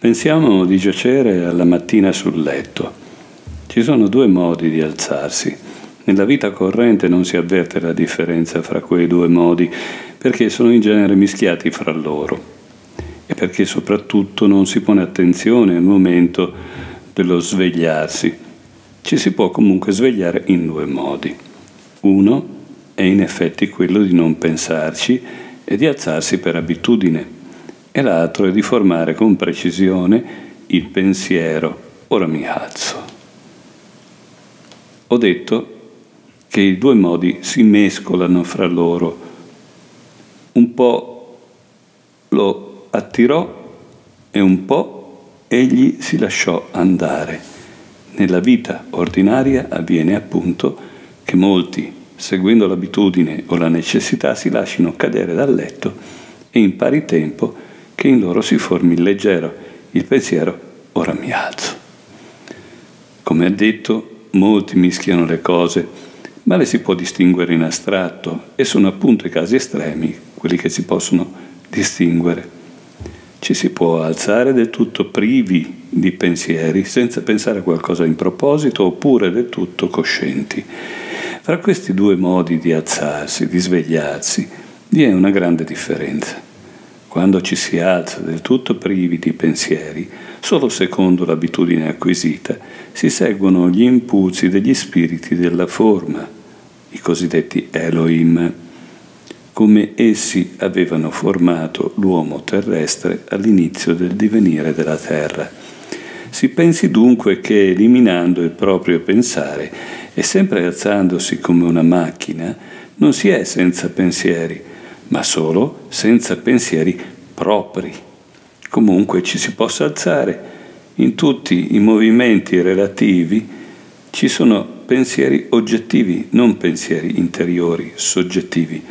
Pensiamo di giacere alla mattina sul letto. Ci sono due modi di alzarsi. Nella vita corrente non si avverte la differenza fra quei due modi perché sono in genere mischiati fra loro e perché soprattutto non si pone attenzione al momento dello svegliarsi. Ci si può comunque svegliare in due modi. Uno è in effetti quello di non pensarci e di alzarsi per abitudine e l'altro è di formare con precisione il pensiero, ora mi alzo. Ho detto che i due modi si mescolano fra loro. Un po' lo attirò e un po' egli si lasciò andare. Nella vita ordinaria avviene appunto che molti, seguendo l'abitudine o la necessità, si lasciano cadere dal letto e in pari tempo che in loro si formi il leggero, il pensiero, ora mi alzo. Come ha detto, molti mischiano le cose, ma le si può distinguere in astratto e sono appunto i casi estremi quelli che si possono distinguere. Ci si può alzare del tutto privi di pensieri, senza pensare a qualcosa in proposito, oppure del tutto coscienti. Fra questi due modi di alzarsi, di svegliarsi, vi è una grande differenza. Quando ci si alza del tutto privi di pensieri, solo secondo l'abitudine acquisita, si seguono gli impulsi degli spiriti della forma, i cosiddetti Elohim, come essi avevano formato l'uomo terrestre all'inizio del divenire della terra. Si pensi dunque che eliminando il proprio pensare e sempre alzandosi come una macchina, non si è senza pensieri, ma solo senza pensieri propri. Comunque ci si possa alzare. In tutti i movimenti relativi ci sono pensieri oggettivi, non pensieri interiori, soggettivi.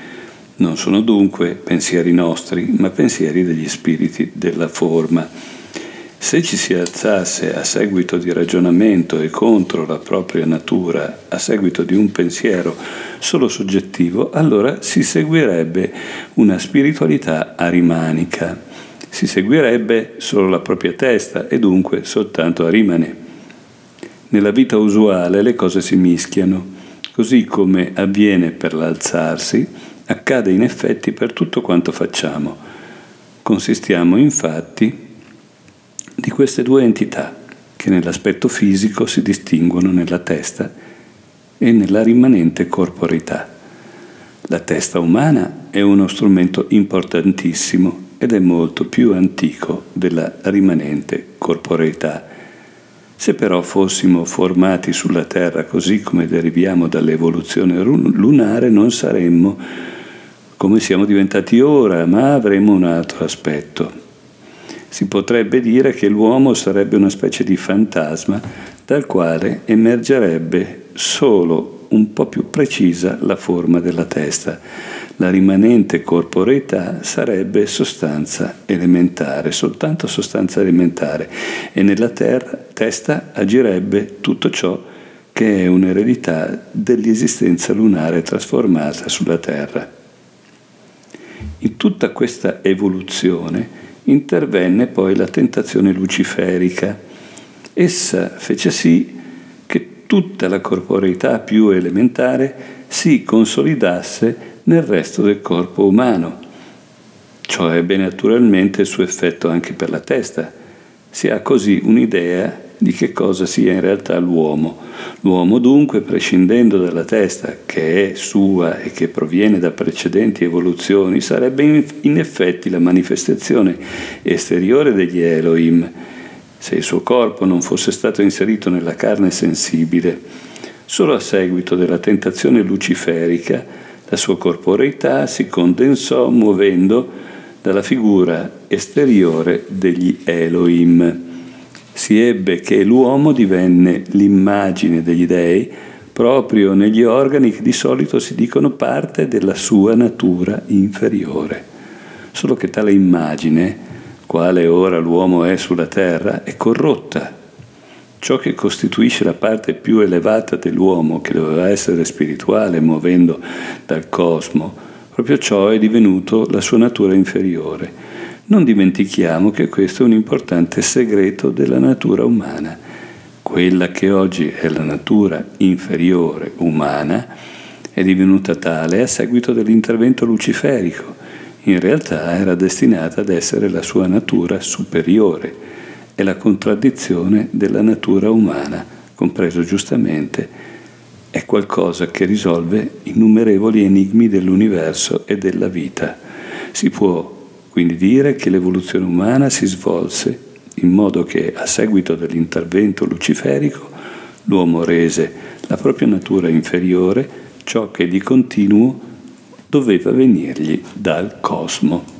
Non sono dunque pensieri nostri, ma pensieri degli spiriti della forma. Se ci si alzasse a seguito di ragionamento e contro la propria natura, a seguito di un pensiero solo soggettivo, allora si seguirebbe una spiritualità arimanica, si seguirebbe solo la propria testa e dunque soltanto arimane. Nella vita usuale le cose si mischiano, così come avviene per l'alzarsi, accade in effetti per tutto quanto facciamo. Consistiamo infatti di queste due entità che nell'aspetto fisico si distinguono nella testa e nella rimanente corporeità. La testa umana è uno strumento importantissimo ed è molto più antico della rimanente corporeità. Se però fossimo formati sulla Terra così come deriviamo dall'evoluzione lunare, non saremmo come siamo diventati ora, ma avremmo un altro aspetto. Si potrebbe dire che l'uomo sarebbe una specie di fantasma dal quale emergerebbe solo un po' più precisa la forma della testa. La rimanente corporeità sarebbe sostanza elementare, soltanto sostanza elementare, e nella terra, testa agirebbe tutto ciò che è un'eredità dell'esistenza lunare trasformata sulla Terra. In tutta questa evoluzione, intervenne poi la tentazione luciferica. Essa fece sì che tutta la corporeità più elementare si consolidasse nel resto del corpo umano. Ciò ebbe naturalmente il suo effetto anche per la testa. Si ha così un'idea di che cosa sia in realtà l'uomo. L'uomo dunque, prescindendo dalla testa, che è sua e che proviene da precedenti evoluzioni, sarebbe in effetti la manifestazione esteriore degli Elohim, se il suo corpo non fosse stato inserito nella carne sensibile. Solo a seguito della tentazione luciferica, la sua corporeità si condensò muovendo dalla figura esteriore degli Elohim si ebbe che l'uomo divenne l'immagine degli dei proprio negli organi che di solito si dicono parte della sua natura inferiore. Solo che tale immagine, quale ora l'uomo è sulla terra, è corrotta. Ciò che costituisce la parte più elevata dell'uomo, che doveva essere spirituale, muovendo dal cosmo, proprio ciò è divenuto la sua natura inferiore Non dimentichiamo che questo è un importante segreto della natura umana. Quella che oggi è la natura inferiore umana è divenuta tale a seguito dell'intervento luciferico. In realtà era destinata ad essere la sua natura superiore. È la contraddizione della natura umana, compreso giustamente, è qualcosa che risolve innumerevoli enigmi dell'universo e della vita. Si può quindi dire che l'evoluzione umana si svolse in modo che a seguito dell'intervento luciferico l'uomo rese la propria natura inferiore ciò che di continuo doveva venirgli dal cosmo.